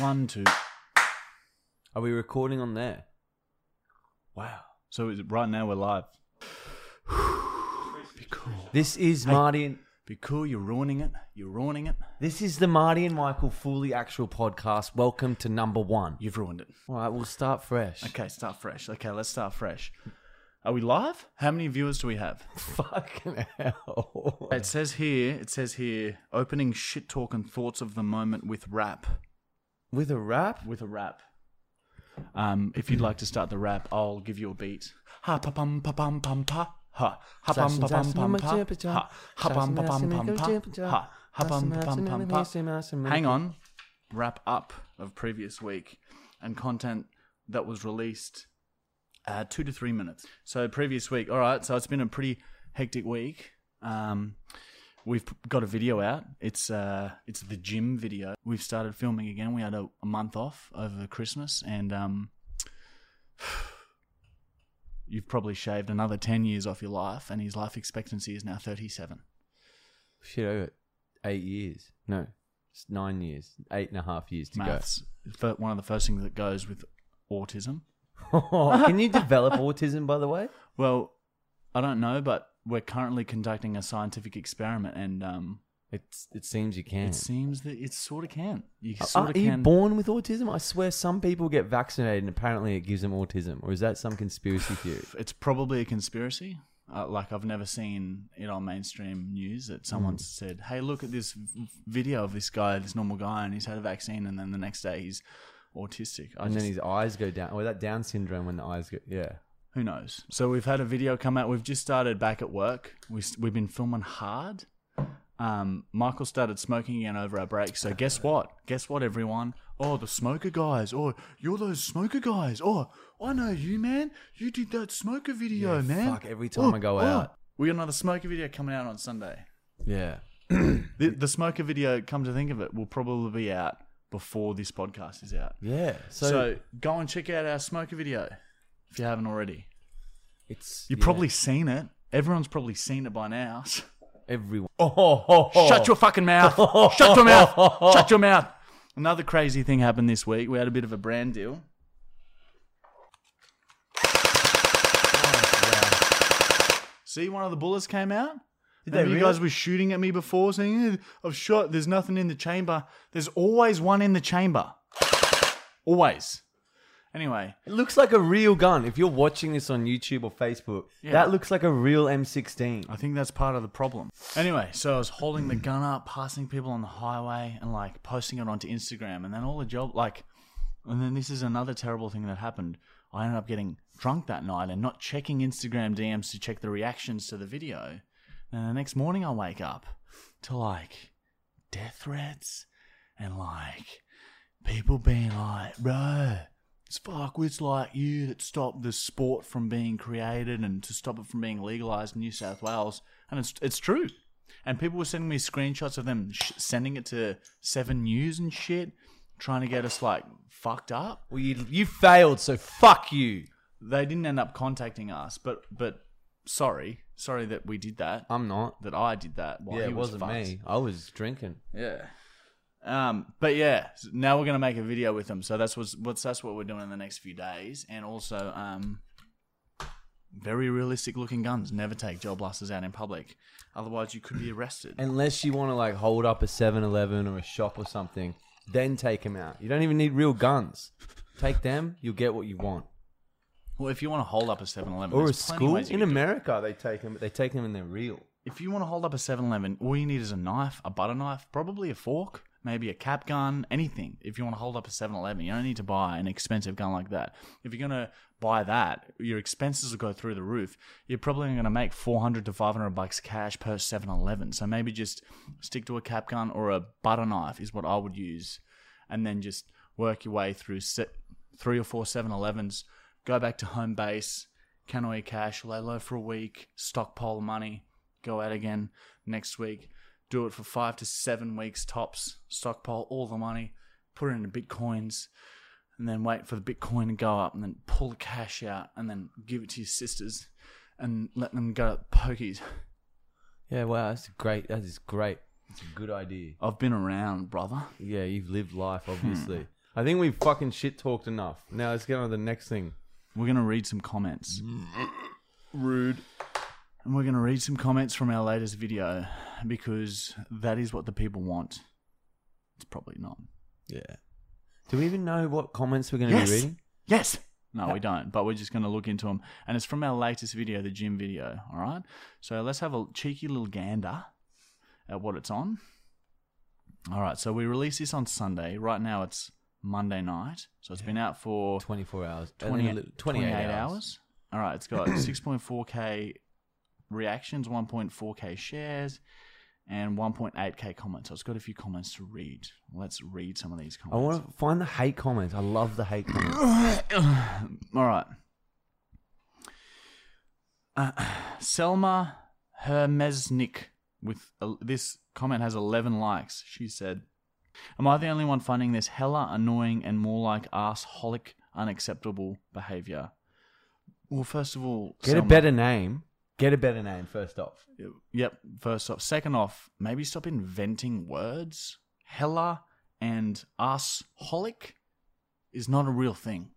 One, two. Are we recording on there? Wow. So is it, right now we're live. Be cool. This is Marty and Be cool. You're ruining it. You're ruining it. this is the Marty and Michael fully actual podcast. Welcome to number one. You've ruined it. All right, we'll start fresh. Okay, start fresh. Okay, let's start fresh. Are we live? How many viewers do we have? Fucking hell. It says here, it says here, opening shit talk and thoughts of the moment with rap. With a rap? With a rap. Um, if you'd like to start the rap, I'll give you a beat. Ha pa pum pa pum pum pa. Ha ha pum pa pum pum pa. Ha ha pum pa pum pum pa. Ha ha pum pa pum pum pa. Hang on. Wrap up of previous week and content that was released uh, two to three minutes. So previous week, all right. So it's been a pretty hectic week. Um, we've got a video out. It's uh, it's the gym video. We've started filming again. We had a, a month off over Christmas, and um, you've probably shaved another ten years off your life, and his life expectancy is now thirty-seven. Shit, over eight years. No, it's nine years. Eight and a half years to Maths, fir- one of the first things that goes with autism. Can you develop autism, by the way? Well, I don't know, but we're currently conducting a scientific experiment, and um, It's, it seems you can. it seems that it sort of can. You Are- sort Are of you can. born with autism? I swear some people get vaccinated and apparently it gives them autism. Or is that some conspiracy theory? it's probably a conspiracy. Uh, like I've never seen it on mainstream news that someone Hmm. said, "Hey, look at this v- video of this guy, this normal guy, and he's had a vaccine, and then the next day he's autistic." I and just, then his eyes go down. Or that Down syndrome when the eyes go. Yeah. Who knows? So we've had a video come out. We've just started back at work. We, we've been filming hard. Um, Michael started smoking again over our break. So guess what? Guess what, everyone? Oh, the smoker guys. Oh, you're those smoker guys. Oh, I know you, man. You did that smoker video, Yeah, man. fuck, every time I go out. We got another smoker video coming out on Sunday. Yeah. The, the smoker video, come to think of it, will probably be out before this podcast is out. Yeah. So, So, go and check out our smoker video if you haven't already. it's. You've yeah, probably seen it. Everyone's probably seen it by now. Everyone. Oh, oh, oh. Shut your fucking mouth. Shut your mouth. Shut your mouth. Another crazy thing happened this week. We had a bit of a brand deal. See, one of the bullets came out. Did they Remember you guys were shooting at me before, saying "Eh, I've shot. There's nothing in the chamber. There's always one in the chamber. Always. Anyway, It looks like a real gun. If you're watching this on YouTube or Facebook, Yeah. that looks like a real M16. I think that's part of the problem. Anyway, so I was holding the gun up, passing people on the highway, and like posting it onto Instagram, and then all the job like, and then this is another terrible thing that happened. I ended up getting drunk that night and not checking Instagram DMs to check the reactions to the video. And the next morning I wake up to like death threats and like people being like, bro, it's fuckwits like you that stopped the sport from being created and to stop it from being legalized in New South Wales. And it's it's true. And people were sending me screenshots of them sh- sending it to Seven News and shit, trying to get us like fucked up. Well, you you failed, so fuck you. They didn't end up contacting us, but but sorry, sorry that we did that. I'm not. that I did that. While yeah, he it was wasn't fucked. me. I was drinking. Yeah. Um, but yeah, now we're gonna make a video with them. So that's what's, what's that's what we're doing in the next few days, and also um, very realistic looking guns. Never take gel blasters out in public, otherwise you could be arrested. Unless you want to like hold up a 7-Eleven or a shop or something, then take them out. You don't even need real guns. Take them, you'll get what you want. well, if you want to hold up a 7-Eleven Or a school in can do it. America, they take them. They take them and they're real. If you want to hold up a 7-Eleven, all you need is a knife, a butter knife, probably a fork, maybe a cap gun, anything. If you want to hold up a 7-Eleven, you don't need to buy an expensive gun like that. If you're going to buy that, your expenses will go through the roof. You're probably going to make 400 to 500 bucks cash per 7-Eleven. So maybe just stick to a cap gun or a butter knife is what I would use. And then just work your way through se- three or four 7-Elevens, go back to home base, can canoe cash, lay low for a week, stockpile money, go out again next week, do it for five to seven weeks tops, stockpile all the money, put it into bitcoins, and then wait for the bitcoin to go up, and then pull the cash out, and then give it to your sisters, and let them go to pokies. Yeah, wow, that's great. That is great. It's a good idea. I've been around, brother. Yeah, you've lived life, hmm. obviously. I think we've fucking shit talked enough. Now let's get on to the next thing. We're gonna read some comments. Mm. Rude. And we're going to read some comments from our latest video because that is what the people want. It's probably not. Yeah. Do we even know what comments we're going to Yes. be reading? Yes. No, we don't, but we're just going to look into them. And it's from our latest video, the gym video. All right. So let's have a cheeky little gander at what it's on. All right. So we released this on Sunday. Right now it's Monday night. So it's been out for 24 hours. Uh, 20, A little- 28, hours. All right, it's got 6.4k reactions, 1.4k shares, and 1.8k comments. So it's got a few comments to read. Let's read some of these comments. I want to find the hate comments. I love the hate comments. All right. Uh, Selma Hermesnik with uh, this comment has 11 likes. She said, Am I the only one finding this hella annoying and more like assholic unacceptable behavior? Well, first of all, Get a better name. Get a better name first off. Yep. First off, second off, maybe stop inventing words. Hella and assholic is not a real thing.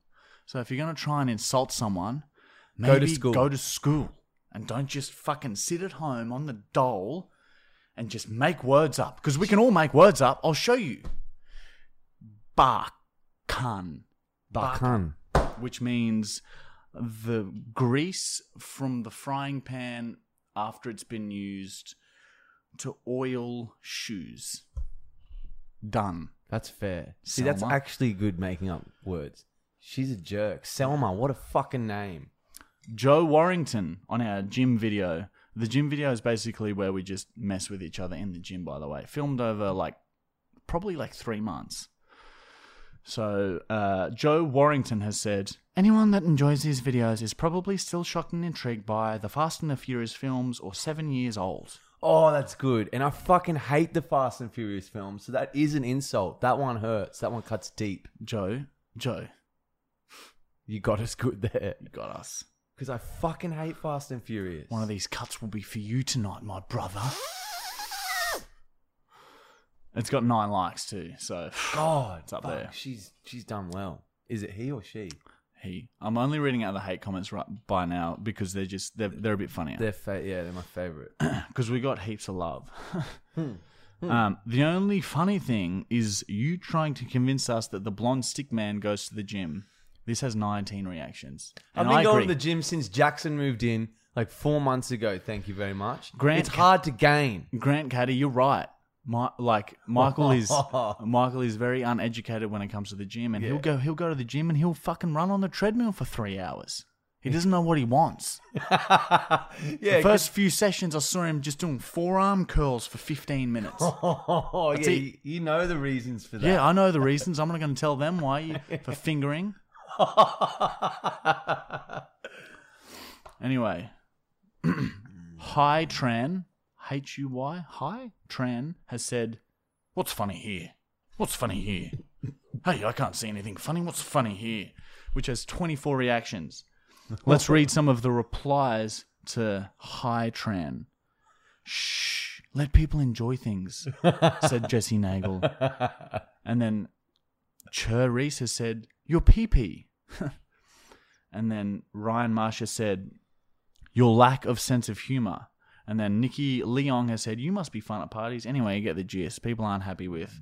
So if you're gonna try and insult someone, Go to school. Go to school and don't just fucking sit at home on the dole and just make words up because we can all make words up. I'll show you. Barkan, Bakan. which means the grease from the frying pan after it's been used to oil shoes. Done. That's fair. See, that's Selma? actually good making up words. She's a jerk. Selma, what a fucking name. Joe Warrington on our gym video. The gym video is basically where we just mess with each other in the gym, by the way. Filmed over like probably like three months. So, uh, Joe Warrington has said Anyone that enjoys these videos is probably still shocked and intrigued by the Fast and the Furious films or seven years old. Oh, that's good. And I fucking hate the Fast and Furious films, so that is an insult. That one hurts. That one cuts deep. Joe, Joe, You got us good there. you got us. Because I fucking hate Fast and Furious. One of these cuts will be for you tonight, my brother. It's got nine likes too, so God, It's up fuck, there. She's she's done well. Is it he or she? He. I'm only reading out the hate comments right by now because they're just they're they're a bit funnier. They're fa- yeah, they're my favorite. because we got heaps of love. Um, the only funny thing is you trying to convince us that the blonde stick man goes to the gym. This has 19 reactions. I've been I going agree. to the gym since Jackson moved in like four months ago. Thank you very much. Grant- it's hard to gain. Grant Caddy, you're right. My, like Michael is Michael is very uneducated when it comes to the gym, and he'll go he'll go to the gym and he'll fucking run on the treadmill for three hours. He doesn't know what he wants. yeah, The first few sessions, I saw him just doing forearm curls for 15 minutes. oh, yeah, it. you, you know the reasons for that. Yeah, I know the reasons. I'm not going to tell them why you, for fingering. Anyway, Huy Tran, H U Y, Huy Tran has said, "What's funny here? What's funny here? hey, I can't see anything funny. What's funny here?" Which has 24 reactions. Let's read some of the replies to Huy Tran. Shh, let people enjoy things, said Jesse Nagel. And then Chur Reese has said, Your pee pee. and then Ryan Marsh has said, Your lack of sense of humor. And then Nikki Leong has said, You must be fun at parties. Anyway, you get the gist. People aren't happy with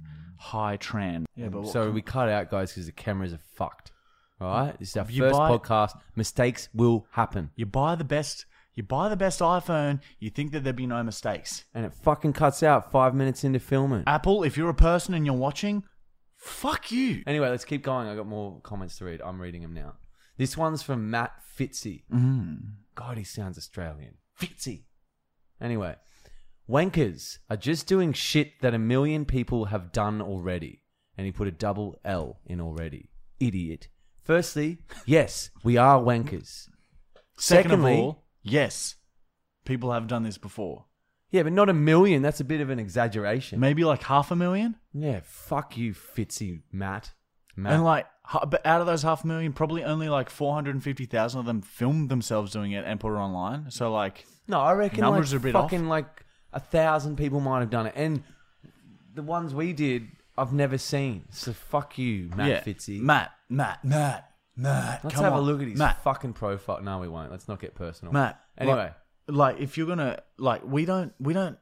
Huy Tran. Yeah, but what so we cut out, guys, because the cameras are fucked. All right, this is our You first buy- podcast. Mistakes will happen, you buy the best you buy the best iPhone, you think that there'd be no mistakes. and it fucking cuts out five minutes into filming. Apple, if you're a person and you're watching, fuck you. Anyway, let's keep going. I got more comments to read. I'm reading them now. This one's from Matt Fitzy. Mm-hmm. God, he sounds Australian. Fitzy. Anyway, wankers are just doing shit that a million people have done already. and he put a double L in already. Idiot. Firstly, yes, we are wankers. Second Secondly- of all, yes, people have done this before. Yeah, but not a million. That's a bit of an exaggeration. Maybe like half a million. Yeah, fuck you, Fitzy Matt. And like, but out of those half a million, probably only like 450,000 of them filmed themselves doing it and put it online. So like, no, I reckon numbers like are a bit fucking like a thousand people might have done it, and the ones we did, I've never seen. So fuck you, Matt yeah, Fitzy. Matt, Matt, Matt, Matt. Let's come have on. a look at his Matt, fucking profile. No, we won't. Let's not get personal. Matt. Anyway, like, like if you're gonna like, we don't, we don't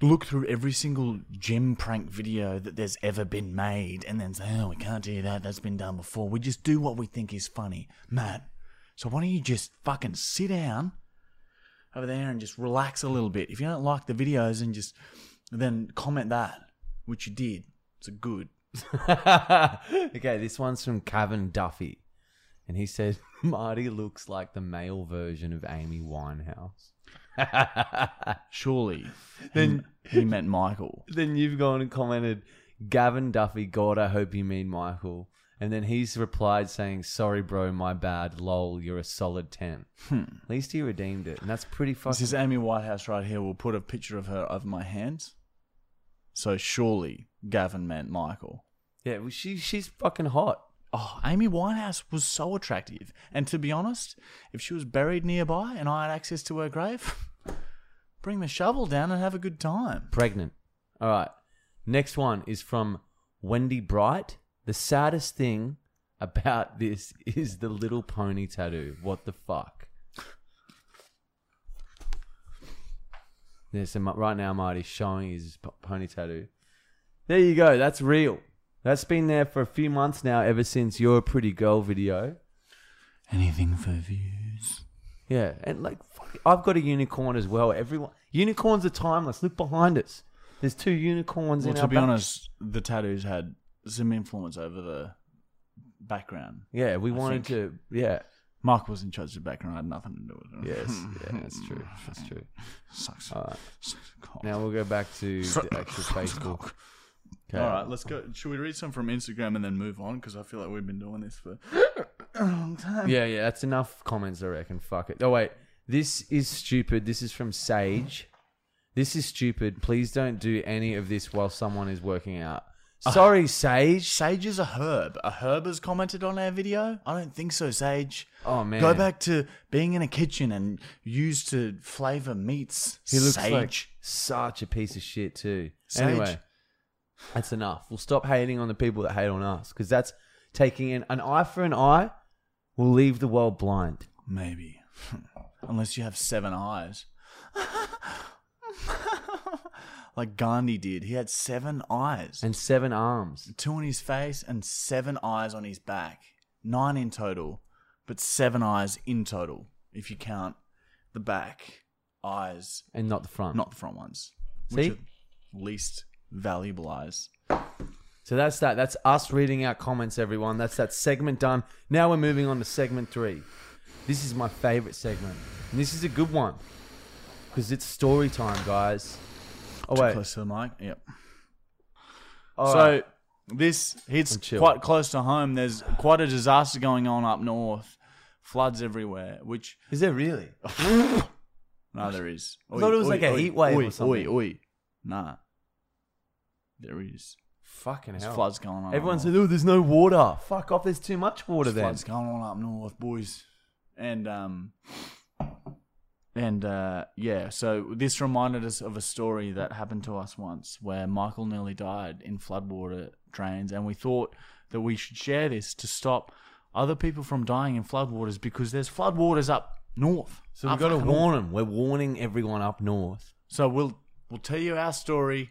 look through every single gem prank video that there's ever been made and then say, oh, we can't do that. That's been done before. We just do what we think is funny, Matt. So why don't you just fucking sit down over there and just relax a little bit? If you don't like the videos, and just then comment that, which you did. It's a good. okay, this one's from Kevin Duffy. And he says, Marty looks like the male version of Amy Winehouse. Surely, then he meant Michael. then you've gone and commented, Gavin Duffy, God, I hope you mean Michael. And then he's replied saying, Sorry, bro, my bad. Lol, you're a solid 10. Hmm. At least he redeemed it. And that's pretty fucking. This is Amy Winehouse right here. We'll put a picture of her over my hands. So surely Gavin meant Michael. yeah, well, she, she's fucking hot. Oh, Amy Winehouse was so attractive. And to be honest, if she was buried nearby and I had access to her grave, bring the shovel down and have a good time. Pregnant. All right. Next one is from Wendy Bright. The saddest thing about this is the little pony tattoo. What the fuck? Yeah, so Ma- right now Marty's showing his pony tattoo. There you go. That's real. That's been there for a few months now, ever since your pretty girl video. Anything for views. Yeah, and like fuck, I've got a unicorn as well. Everyone, unicorns are timeless. Look behind us. There's two unicorns Well, in to our be back. honest, the tattoos had some influence over the background. Yeah, we I wanted think. to. Yeah. Mark was in charge of the background. I had nothing to do with it. Yes. yeah, that's true. That's true. Sucks. All right. Sucks cock. Now we'll go back to the actual Facebook. Okay. All right, let's go. Should we read some from Instagram and then move on? Because I feel like we've been doing this for a long time. Yeah, yeah, that's enough comments, I reckon. Fuck it. Oh, wait. This is stupid. This is from Sage. This is stupid. Please don't do any of this while someone is working out. Uh, Sorry, Sage. Sage is a herb. A herb has commented on our video? I don't think so, Sage. Oh, man. Go back to being in a kitchen and used to flavor meats. He looks Sage. like such a piece of shit, too. Sage. Anyway, that's enough. We'll stop hating on the people that hate on us because that's taking in an eye for an eye will leave the world blind. Maybe. Unless you have seven eyes. like Gandhi did. He had seven eyes. And seven arms. two on his face and seven eyes on his back. Nine in total, but seven eyes in total if you count the back eyes, And not the front. not the front ones. See? Which are least valuable eyes. So that's that. That's us reading out comments, everyone. That's that segment done. Now we're moving on to segment three. This is my favorite segment. And this is a good one. Because it's story time, guys. Oh, Too wait. close to the mic. Yep. All so right. this hits quite close to home. There's quite a disaster going on up north. Floods everywhere, which Is there really? no, there is. I thought it was like a heat wave oi, or something. Oi, oi. Nah, there is. Fucking There's hell. floods going on. up Everyone north. said, oh, there's no water. Fuck off. There's too much water There's then. floods going on up north, boys. And um and uh yeah, so this reminded us of a story that happened to us once where Michael nearly died in floodwater drains and we thought that we should share this to stop other people from dying in floodwaters because there's floodwaters up north. So we've Up got to fucking north. warn them. We're warning everyone up north. So we'll we'll tell you our story.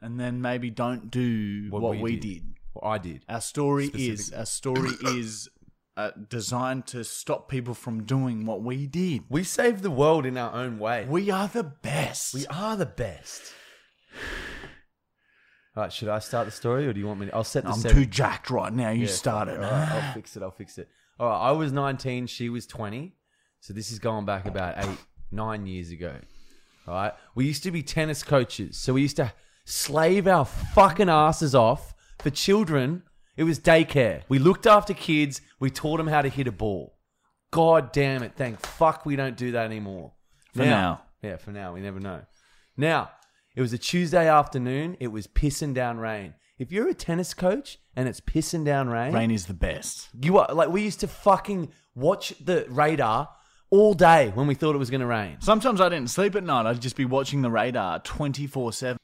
And then maybe don't do what, What we we, did. did. Well, I did. Our story is our story is uh, designed to stop people from doing what we did. We saved the world in our own way. We are the best. We are the best. All right, should I start the story or do you want me to? I'll set the I'm setting. too jacked right now. You Yeah. All right, I'll fix it. I'll fix it. All right, I was 19. She was 20. So this is going back about eight, nine years ago. All right. We used to be tennis coaches. So we used to slave our fucking asses off for children. It was daycare. We looked after kids. We taught them how to hit a ball. God damn it. Thank fuck we don't do that anymore. For now. Yeah, for now. We never know. Now, it was a Tuesday afternoon. It was pissing down rain. If you're a tennis coach and it's pissing down rain, Rain is the best. you are like we used to fucking watch the radar all day when we thought it was going to rain. Sometimes I didn't sleep at night. I'd just be watching the radar 24 7.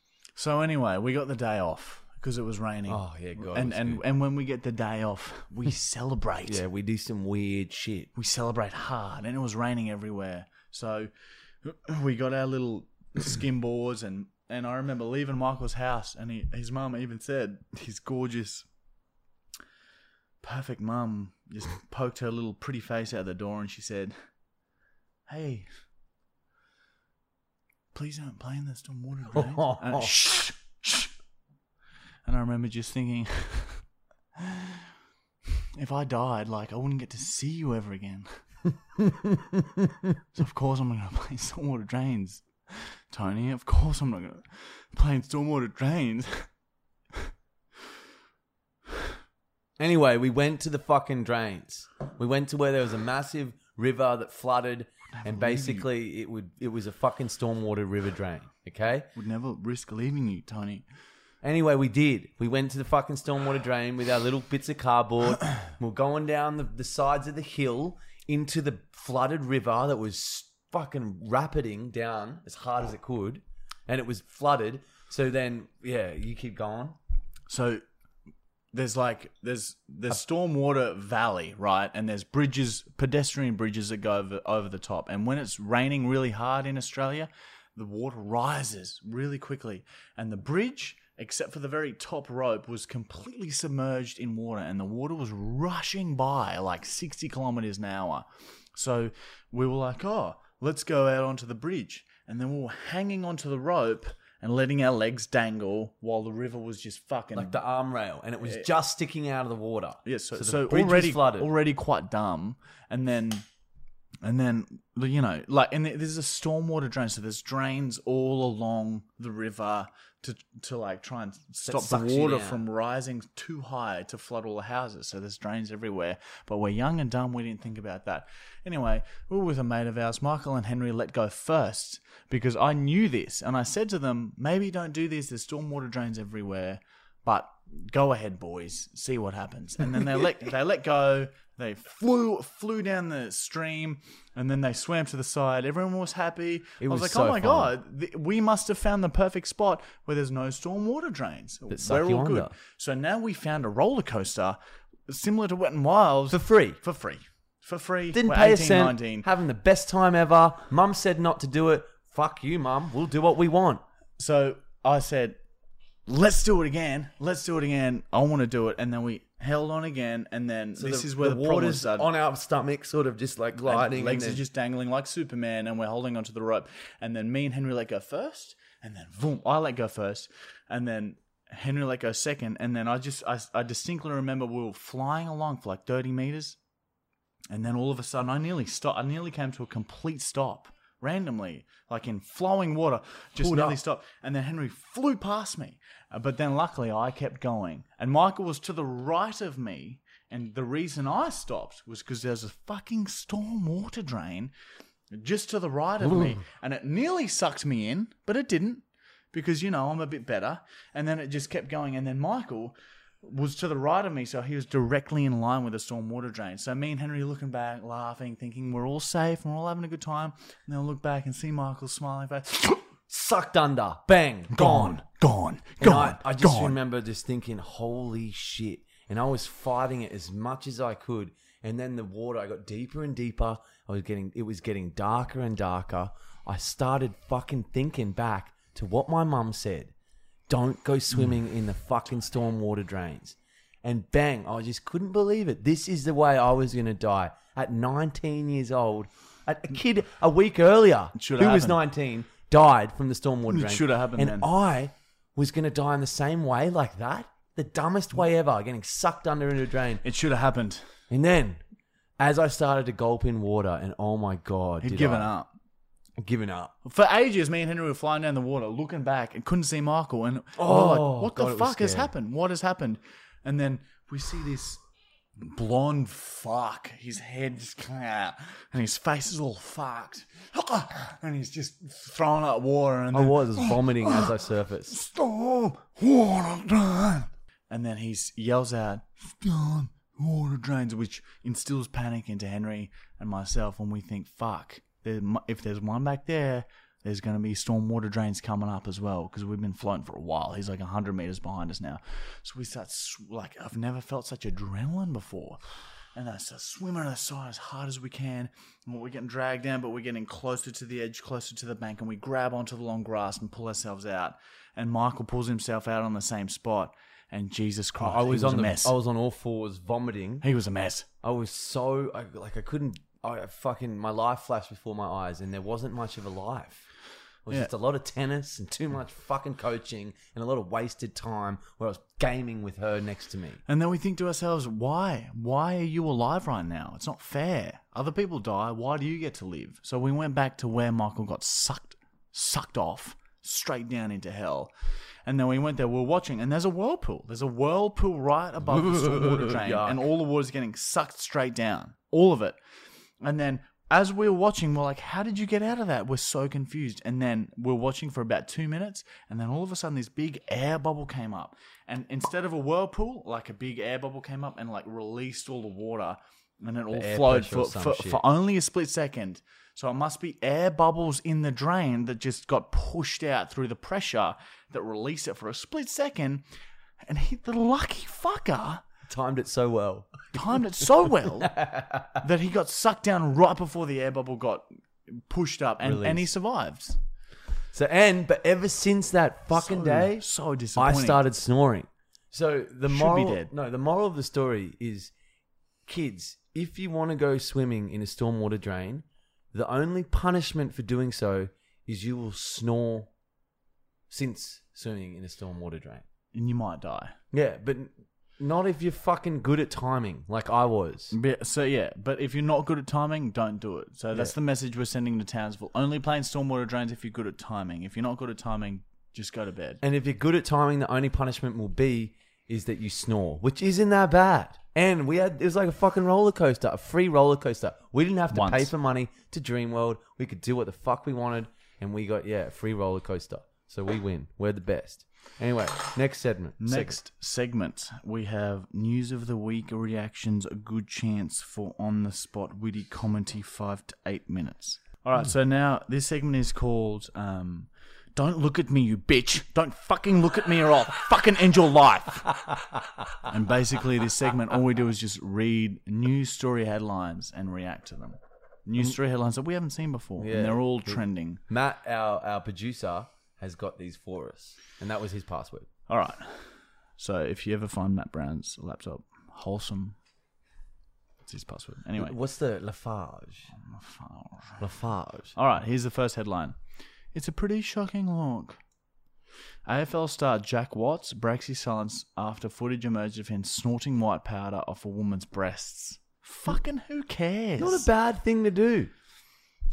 So, anyway, we got the day off because it was raining. Oh, yeah, God, And, and, good. and when we get the day off, we celebrate. Yeah, we do some weird shit. We celebrate hard. And it was raining everywhere. So, we got our little skim boards. And, and I remember leaving Michael's house, and he, his mum even said, his gorgeous, perfect mum just poked her little pretty face out the door and she said, Hey, please don't play in the stormwater drain. and, uh, shh, shh. And I remember just thinking, if I died, like I wouldn't get to see you ever again. so of course I'm not gonna play in stormwater drains, Tony. Of course I'm not gonna play in stormwater drains. Anyway, we went to the fucking drains. We went to where there was a massive river that flooded, and basically it would it was a fucking stormwater river drain. Okay. Would never risk leaving you, Tony. Anyway, we did. We went to the fucking stormwater drain with our little bits of cardboard. We're going down the, the sides of the hill into the flooded river that was fucking rapiding down as hard as it could, and it was flooded. So then, yeah, you keep going. So there's like there's there's stormwater valley, right? And there's bridges, pedestrian bridges that go over over the top. And when it's raining really hard in Australia, the water rises really quickly, and the bridge. Except for the very top rope was completely submerged in water, and the water was rushing by like 60 kilometers an hour. So we were like, oh, let's go out onto the bridge. And then we were hanging onto the rope and letting our legs dangle while the river was just fucking Like the arm rail, and it was just sticking out of the water. yeah, so, the so, already flooded. already quite dumb, and then and then you know like and there's a stormwater drain, so there's drains all along the river to to like try and stop the water from rising too high to flood all the houses. So there's drains everywhere, but we're young and dumb. We didn't think about that. Anyway, we were with a mate of ours. Michael and Henry let go first because I knew this, and I said to them, maybe don't do this. There's stormwater drains everywhere, but go ahead, boys, see what happens. And then they let they let go. They flew flew down the stream, and then they swam to the side. Everyone was happy. It I was was like, so "Oh my fun. god, th- we must have found the perfect spot where there's no stormwater drains. That suck We're you all good." under. So now we found a roller coaster similar to Wet and Wild For free. For free, for free. Didn't We're pay 18, a cent. 19. Having the best time ever. Mum said not to do it. Fuck you, mum. We'll do what we want. So I said, let's do it again. Let's do it again. I want to do it. And then we held on again. And then this the, is where the, water's started. on our stomach, sort of just like And legs and are just dangling like Superman, and we're holding onto the rope. And then me and Henry let go first, and then boom, I let go first, and then Henry let go second, and then I just I, I distinctly remember we were flying along for like thirty meters, and then all of a sudden I nearly stopped. I nearly came to a complete stop randomly, like in flowing water, just Pulled nearly up. stopped. And then Henry flew past me, Uh, but then luckily I kept going, and Michael was to the right of me. And the reason I stopped was because there's a fucking storm water drain just to the right of me, and it nearly sucked me in, but it didn't because you know I'm a bit better. And then it just kept going, and then Michael was to the right of me, so he was directly in line with the storm water drain. So me and Henry looking back, laughing, thinking we're all safe we're all having a good time. And then I look back and see Michael's smiling face. sucked under. Bang. Gone. gone, And gone. I, I just gone. remember just thinking, holy shit. And I was fighting it as much as I could. And then the water, I got deeper and deeper. I was getting, it was getting darker and darker. I started fucking thinking back to what my mum said. Don't go hmm. swimming in the fucking storm water drains. and bang, I just couldn't believe it. This is the way I was going to die at 19 years old. A a kid a week earlier who should was 19 died from the stormwater It drain. should have happened And then. I was going to die in the same way like that. The dumbest way ever, getting sucked under into a drain. It should have happened. And then, as I started to gulp in water, and oh my god, He'd did given I- up. Given up. For ages, me and Henry were flying down the water, looking back, and couldn't see Michael. And Oh, like, what God, the fuck has happened? What has happened? And then we see this blonde fuck. His head's coming out, and his face is all fucked, and he's just throwing up water. And I then, was vomiting as I surfaced. Storm water drain. And then he yells out, Storm water drains, which instills panic into Henry and myself when we think, fuck, if there's one back there, there's going to be stormwater drains coming up as well because we've been floating for a while. He's like 100 meters behind us now. So we start, like, I've never felt such adrenaline before. And I start swimming on the side as hard as we can. And we're getting dragged down, but we're getting closer to the edge, closer to the bank, and we grab onto the long grass and pull ourselves out. And Michael pulls himself out on the same spot. And Jesus Christ, I he was, was on a the, mess. I was on all fours vomiting. he was a mess. I was so I, like I couldn't. I fucking my life flashed before my eyes, and there wasn't much of a life. It was Yeah. just a lot of tennis and too much fucking coaching and a lot of wasted time where I was gaming with her next to me. And then we think to ourselves, why? Why are you alive right now? It's not fair. Other people die. Why do you get to live? So we went back to where Michael got sucked, sucked off, straight down into hell. And then we went there. We are watching, and there's a whirlpool. There's a whirlpool right above the water drain, and all the water's getting sucked straight down, all of it. And then as we were watching, we're like, "How did you get out of that?" We're so confused. And then we're watching for about two minutes, and then all of a sudden, this big air bubble came up, and instead of a whirlpool, like a big air bubble came up and like released all the water, and it all air flowed for, for, for only a split second. So it must be air bubbles in the drain that just got pushed out through the pressure that released it for a split second. And he, the lucky fucker, Timed it so well. timed it so well that he got sucked down right before the air bubble got pushed up, and, and he survived. So and but ever since that fucking So- day, so disappointing. I started snoring. So the Should be moral, dead. no, the moral of the story is, kids, if you want to go swimming in a stormwater drain, the only punishment for doing so is you will snore since swimming in a stormwater drain. and you might die. Yeah, but not if you're fucking good at timing, like I was. But, so yeah, but if you're not good at timing, don't do it. So that's Yeah. the message we're sending to Townsville. Only playing stormwater drains if you're good at timing. If you're not good at timing, just go to bed. And if you're good at timing, the only punishment will be is that you snore, which isn't that bad. And we had it was like a fucking roller coaster, a free roller coaster. We didn't have to Once. pay for money to Dreamworld. We could do what the fuck we wanted, and we got yeah, a free roller coaster. So we win. We're the best. Anyway, next segment. Next segment, we have news of the week reactions. A good chance for on the spot witty commentary, five to eight minutes. All right, so now this segment is called um, "Don't look at me, you bitch! Don't fucking look at me, or I'll fucking end your life." and basically, this segment, all we do is just read news story headlines and react to them. News story headlines that we haven't seen before, Yeah. and they're all trending. Matt, our our producer, has got these for us, and that was his password. All right. So if you ever find Matt Brown's laptop wholesome, it's his password. Anyway. what's the Lafarge? Lafarge. All right, here's the first headline. It's a pretty shocking look. AFL star Jack Watts breaks his silence after footage emerged of him snorting white powder off a woman's breasts. Fucking who cares? Not a bad thing to do.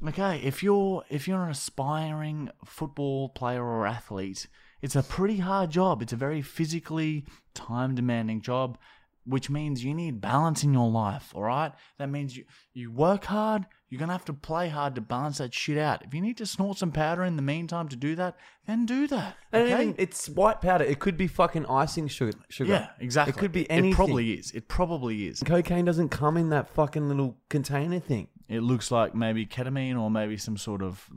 Okay, if you're if you're an aspiring football player or athlete, it's a pretty hard job. It's a very physically time demanding job, which means you need balance in your life, all right? That means you you work hard, you're going to have to play hard to balance that shit out. If you need to snort some powder in the meantime to do that, then do that. And Okay? even- it's white powder. It could be fucking icing sugar. sugar. yeah, exactly. It could be anything. It probably is. It probably is. Cocaine doesn't come in that fucking little container thing. It looks like maybe ketamine or maybe some sort of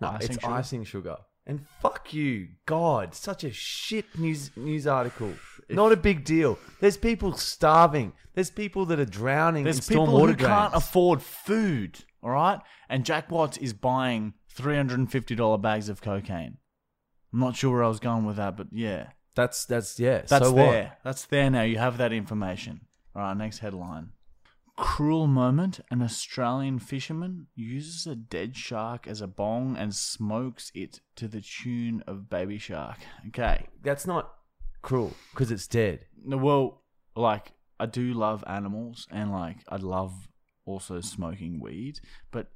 No, icing it's sugar. icing sugar. And fuck you, God! Such a shit news news article. Not a big deal. There's people starving. There's people that are drowning There's in people who drains. can't afford food, all right? And Jack Watts is buying $350 bags of cocaine. I'm not sure where I was going with that, but yeah. That's that's yeah. That's so there. what? That's there now. You have that information. All right, next headline. Cruel moment. An Australian fisherman uses a dead shark as a bong and smokes it to the tune of Baby Shark. Okay. That's not cruel because it's dead. No, Well, like, I do love animals and, like, I love also smoking weed, but.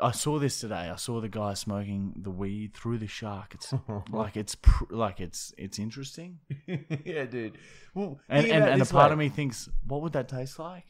I saw this today. I saw the guy smoking the weed through the shark. It's like it's pr- like it's it's interesting, yeah, dude. Well, and and, and a part way. of me thinks, what would that taste like?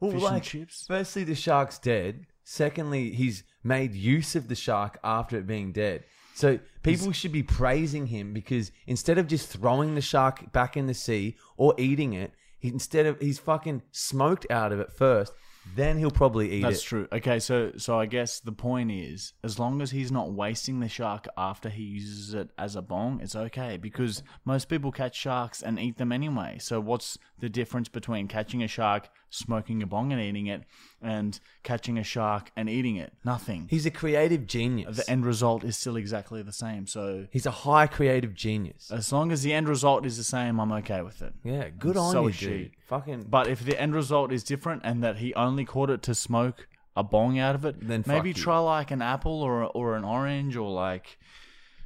Well, fish and chips? Firstly, the shark's dead. Secondly, he's made use of the shark after it being dead. So people should be praising him because instead of just throwing the shark back in the sea or eating it, he, instead of he's fucking smoked out of it first, then he'll probably eat it. That's it. true. Okay, so so I guess the point is, as long as he's not wasting the shark after he uses it as a bong, it's okay because most people catch sharks and eat them anyway. So what's the difference between catching a shark, smoking a bong and eating it, and catching a shark and eating it? Nothing. He's a creative genius. the end result is still exactly the same. So he's a high creative genius. as long as the end result is the same, I'm okay with it. yeah, good on so you, dude. Fucking But if the end result is different and that he only caught it to smoke a bong out of it, Then maybe try like an apple or or an orange or like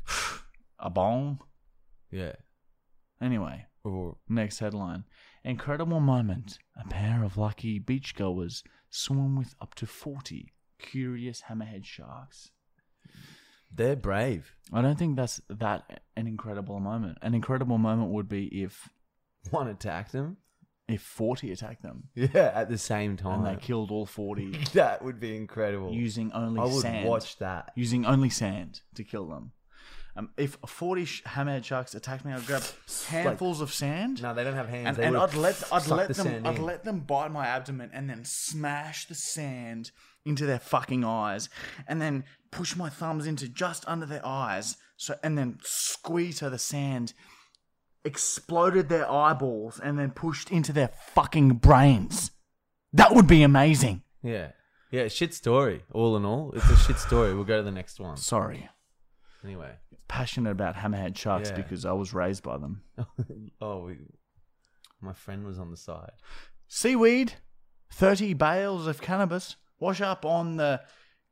a bong. yeah. Anyway, Or next headline: Incredible moment. A pair of lucky beachgoers swim with up to forty curious hammerhead sharks. they're brave. I don't think that's that an incredible moment. An incredible moment would be if One attacked them. if forty attacked them Yeah, at the same time. and they killed all forty that would be incredible. using only I would sand. watch that. using only sand to kill them. Um, if 40 sh- hammerhead sharks attacked me, I'd grab handfuls of sand. No, they don't have hands. and, They and I'd let I'd let the them sand I'd in. let them bite my abdomen and then smash the sand into their fucking eyes and then push my thumbs into just under their eyes so and then squeeze so the sand exploded their eyeballs and then pushed into their fucking brains. That would be amazing. Yeah. Yeah, shit story. All in all, it's a shit story. We'll go to the next one. Sorry. Anyway. Passionate about hammerhead sharks Yeah. because I was raised by them. oh, we, my friend was on the side. Seaweed, 30 bales of cannabis wash up on the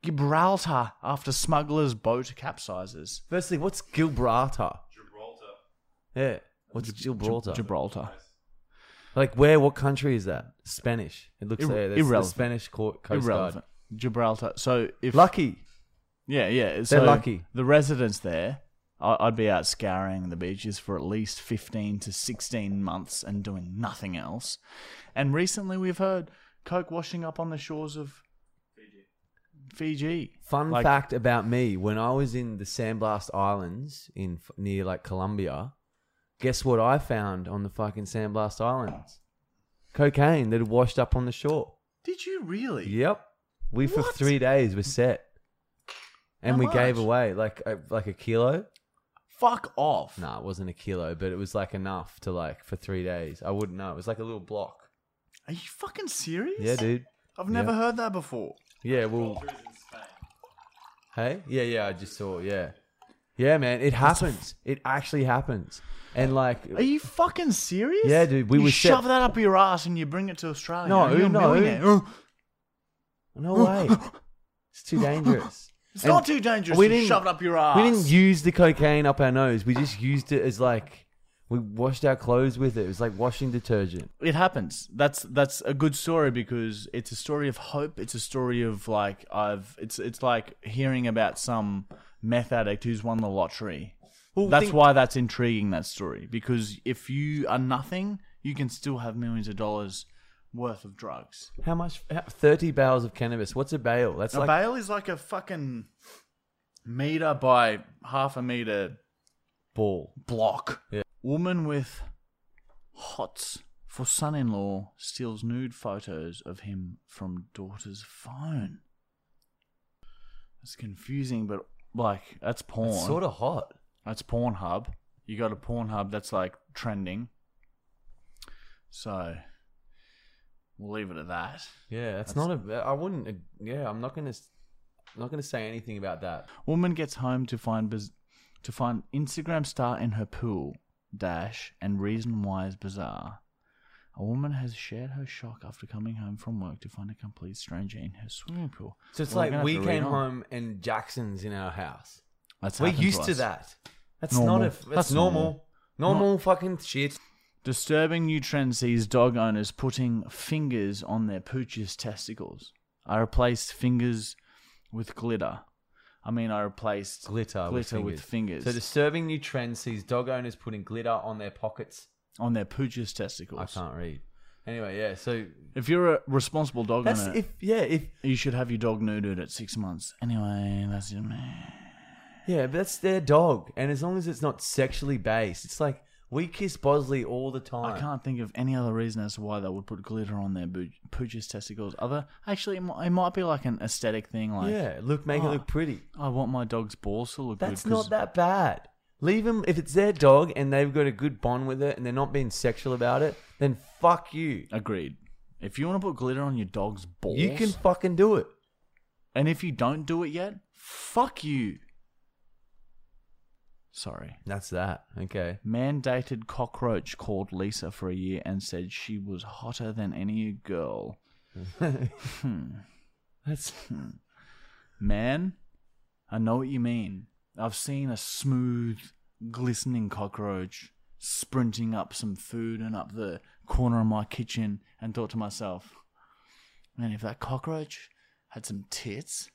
Gibraltar after smuggler's boat capsizes. Firstly, what's Gibraltar? Gibraltar. Yeah. What's Gibraltar? Gibraltar. like where? What country is that? Spanish. It looks Ir- like that's the irrelevant. Spanish co- coast Irrelevant. Gibraltar. So if. Lucky. Yeah, yeah, so lucky. The residents there, I'd be out scouring the beaches for at least fifteen to sixteen months and doing nothing else. And recently, we've heard coke washing up on the shores of Fiji. Fun Like- fact about me: when I was in the San Blas Islands in near like Colombia, guess what I found on the fucking San Blas Islands? Cocaine that had washed up on the shore. Did you really? Yep. We for three days were set, and How we gave away like a, like a kilo. Fuck off. Nah, it wasn't a kilo, but it was like enough to like for three days. I wouldn't know. It was like a little block. Are you fucking serious? Yeah, dude. I've never Yeah. heard that before. Yeah, well. Hey, yeah, yeah. I just saw. Yeah, yeah, man. It happens. It actually happens. And like, Are you fucking serious? Yeah, dude, we you were shove set- that up your ass and you bring it to Australia. No, You're a no. millionaire. Oh, no way. It's too dangerous. It's And not too dangerous. we to didn't- shove it up your ass. We didn't use the cocaine up our nose. We just used it as like we washed our clothes with it. It was like washing detergent. it happens. That's that's a good story because it's a story of hope. It's a story of like I've. It's it's like hearing about some meth addict who's won the lottery. Well, that's think- why that's intriguing. That story because if you are nothing, you can still have millions of dollars worth of drugs. How much? how- Thirty bales of cannabis. What's a bale? That's a like bale is like a fucking meter by half a meter ball. block. Yeah. Woman with hots for son-in-law steals nude photos of him from daughter's phone. It's confusing, but like that's porn. It's sort of hot. That's Pornhub. You got a Pornhub that's like trending. So we'll leave it at that. Yeah, it's not a. I wouldn't. Yeah, I'm not gonna. s- I'm not gonna say anything about that. Woman gets home to find biz- to find Instagram star in her pool. dash and reason why is bizarre. A woman has shared her shock after coming home from work to find a complete stranger in her swimming pool. So it's like we have to read came on. home and Jackson's in our house. That's We're happened used to us. that. That's Normal. not a. That's, That's normal. normal. Normal, fucking shit. Disturbing new trend sees dog owners putting fingers on their pooch's testicles. I replaced fingers with glitter. I mean, I replaced Glitter, glitter with fingers, So disturbing new trend sees dog owners putting glitter on their pockets. on their pooch's testicles. I can't read. Anyway, yeah. So If you're a responsible dog that's owner, if yeah if you should have your dog neutered at six months. Anyway, that's just me. yeah, but that's their dog, and as long as it's not sexually based, it's like we kiss Bosley all the time. I can't think of any other reason as to why they would put glitter on their boo- pooch's testicles. Other, actually, it might, it might be like an aesthetic thing. Like, yeah, look, make it Oh, look pretty. I want my dog's balls to look That's good. not that bad. Leave them if it's their dog and they've got a good bond with it and they're not being sexual about it. Then fuck you. Agreed. If you want to put glitter on your dog's balls, You can fucking do it. and if you don't do it yet, fuck you. Sorry. That's that. Okay. Man dated cockroach called Lisa for a year and said she was hotter than any girl. Hmm. That's hmm. Man, I know what you mean. I've seen a smooth, glistening cockroach sprinting up some food and up the corner of my kitchen and thought to myself, man, if that cockroach had some tits,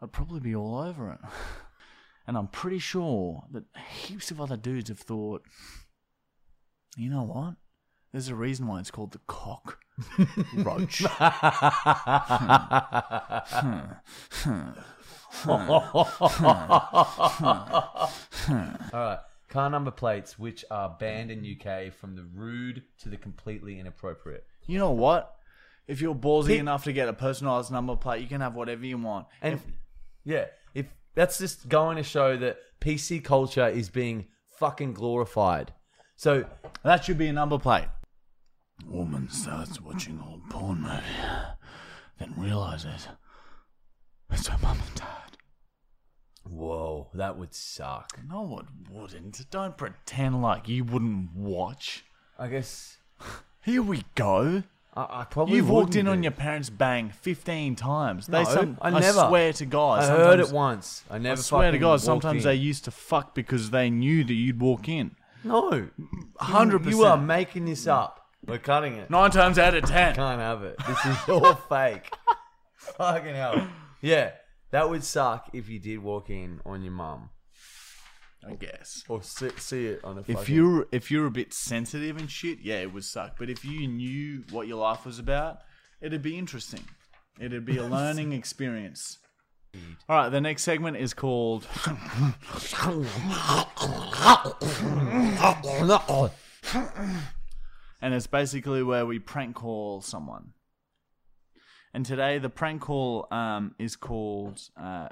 I'd probably be all over it. And I'm pretty sure that heaps of other dudes have thought, you know what? There's a reason why it's called the cock roach. all right. Car number plates which are banned in UK from the rude to the completely inappropriate. You know what? If you're ballsy Pe- enough to get a personalized number plate, you can have whatever you want. And yeah, if that's just going to show that PC culture is being fucking glorified. So That should be a number plate. Woman starts watching old porn movie, then realizes it's her mum and dad. whoa, that would suck. No, it wouldn't. Don't pretend like you wouldn't watch. I guess Here we go. I, I probably You've walked in on your parents' bang 15 times. They No, some, I never. swear to God. I heard it sometimes- once. I never. I swear to fucking God, walked sometimes in. they used to fuck because they knew that you'd walk in. no, 100%. You are making this up. We're cutting it. Nine times out of ten. Can't have it. This is all fake. Fucking hell. Yeah, that would suck if you did walk in on your mum I guess. or see, see it on a. If fucking- you're if you're a bit sensitive and shit, yeah, it would suck. But if you knew what your life was about, it'd be interesting. It'd be a learning experience. All right, the next segment is called and it's basically where we prank call someone. And today the prank call um, is called uh,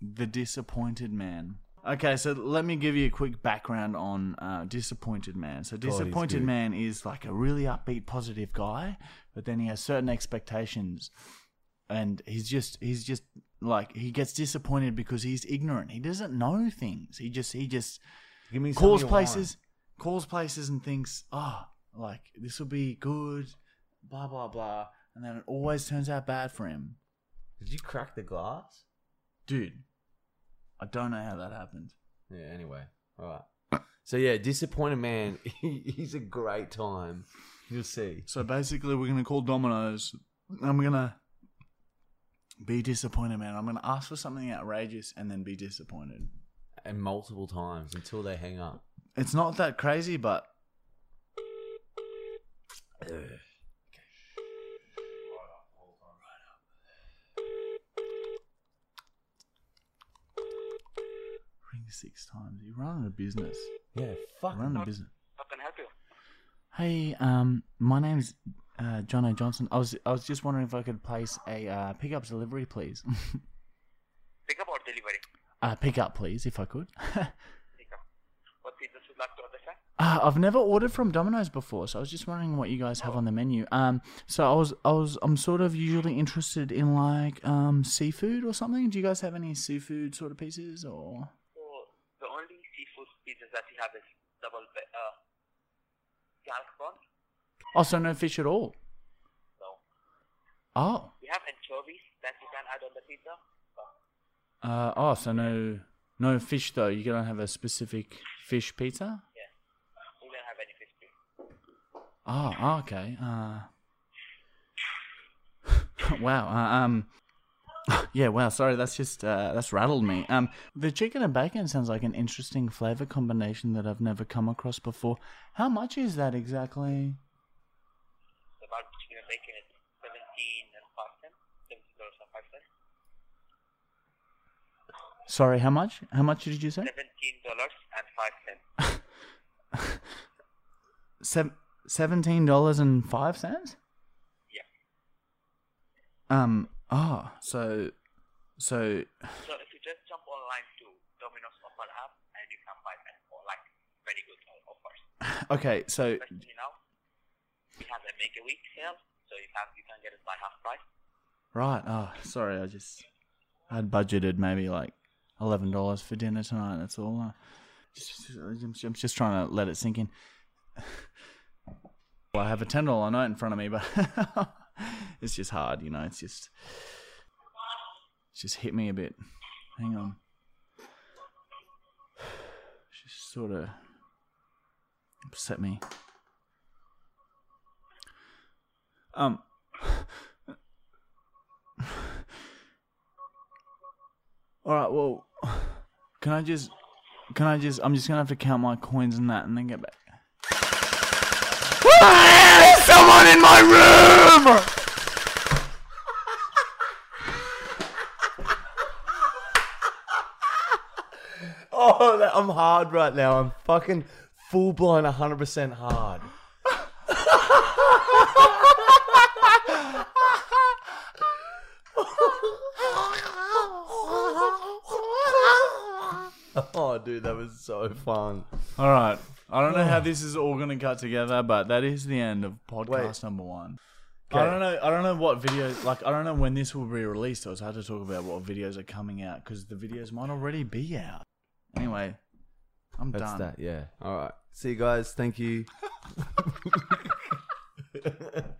the disappointed man. Okay, so let me give you a quick background on uh, disappointed man. So disappointed man is like a really upbeat, positive guy, but then he has certain expectations, and he's just he's just like he gets disappointed because he's ignorant. He doesn't know things. He just he just calls places, calls places and thinks, oh, like this will be good, blah blah blah, and then it always turns out bad for him, Did you crack the glass? dude. I don't know how that happened. Yeah. Anyway, all right. So yeah, disappointed man. he's a great time. You'll see. So basically, we're gonna call Domino's. I'm gonna be disappointed, man. I'm gonna ask for something outrageous and then be disappointed. And multiple times until they hang up. It's not that crazy, but six times. You're running a business. Yeah. Fuck. Running a business. How can help you? Hey, um, my name's uh, John O. Johnson. I was I was just wondering if I could place a uh, pickup delivery, please. Pickup or delivery? uh, pickup, please, if I could. Pickup. What pizzas would like to order, sir? Uh, I've never ordered from Domino's before, so I was just wondering what you guys have on the menu. Um, so I was, I was, I'm sort of usually interested in like um seafood or something. Do you guys have any seafood sort of pieces or? So the only seafood pizzas that we have is double calc prawn. Oh, so no fish at all. So Oh. we have anchovies that you can add on the pizza. Uh, oh, so no no fish though. You don't have a specific fish pizza. yeah, we don't have any fish. Oh, oh, okay. Uh, wow. Uh, um, yeah. Wow. Sorry, that's just uh, that's rattled me. Um, the chicken and bacon sounds like an interesting flavor combination that I've never come across before. How much is that exactly? The about chicken and bacon is seventeen and five cents. Seventeen dollars and five cents. Sorry, how much? How much did you say? Seventeen dollars and five cents. Sev- Seventeen dollars and five cents. Yeah. Um. Oh, so, so So if you just jump online to Domino's offer app and you can buy that for like very good offers. okay. So Especially now, we have a make a week sale, so you can you can get it by half price. Right. Oh, sorry. I just I'd budgeted maybe like eleven dollars for dinner tonight. That's all. Uh, just, I'm just- I'm just trying to let it sink in. Well, I have a ten dollar note in front of me, but it's just hard, you know. It's just it's just hit me a bit. Hang on. Just sort of upset me. Um. All right. Well, can I just? Can I just? I'm just gonna have to count my coins and that, and then get back. Ah, In my room. Oh, that, I'm hard right now. I'm fucking full blown 100% hard. Dude, that was so fun. All right. I don't know how this is all gonna cut together, but that is the end of podcast Wait. number one. I don't know. I don't know what video. Like, I don't know when this will be released. So it's hard to talk about what videos are coming out because the videos might already be out. Anyway, I'm That's done. that, yeah. All right. See you guys. Thank you.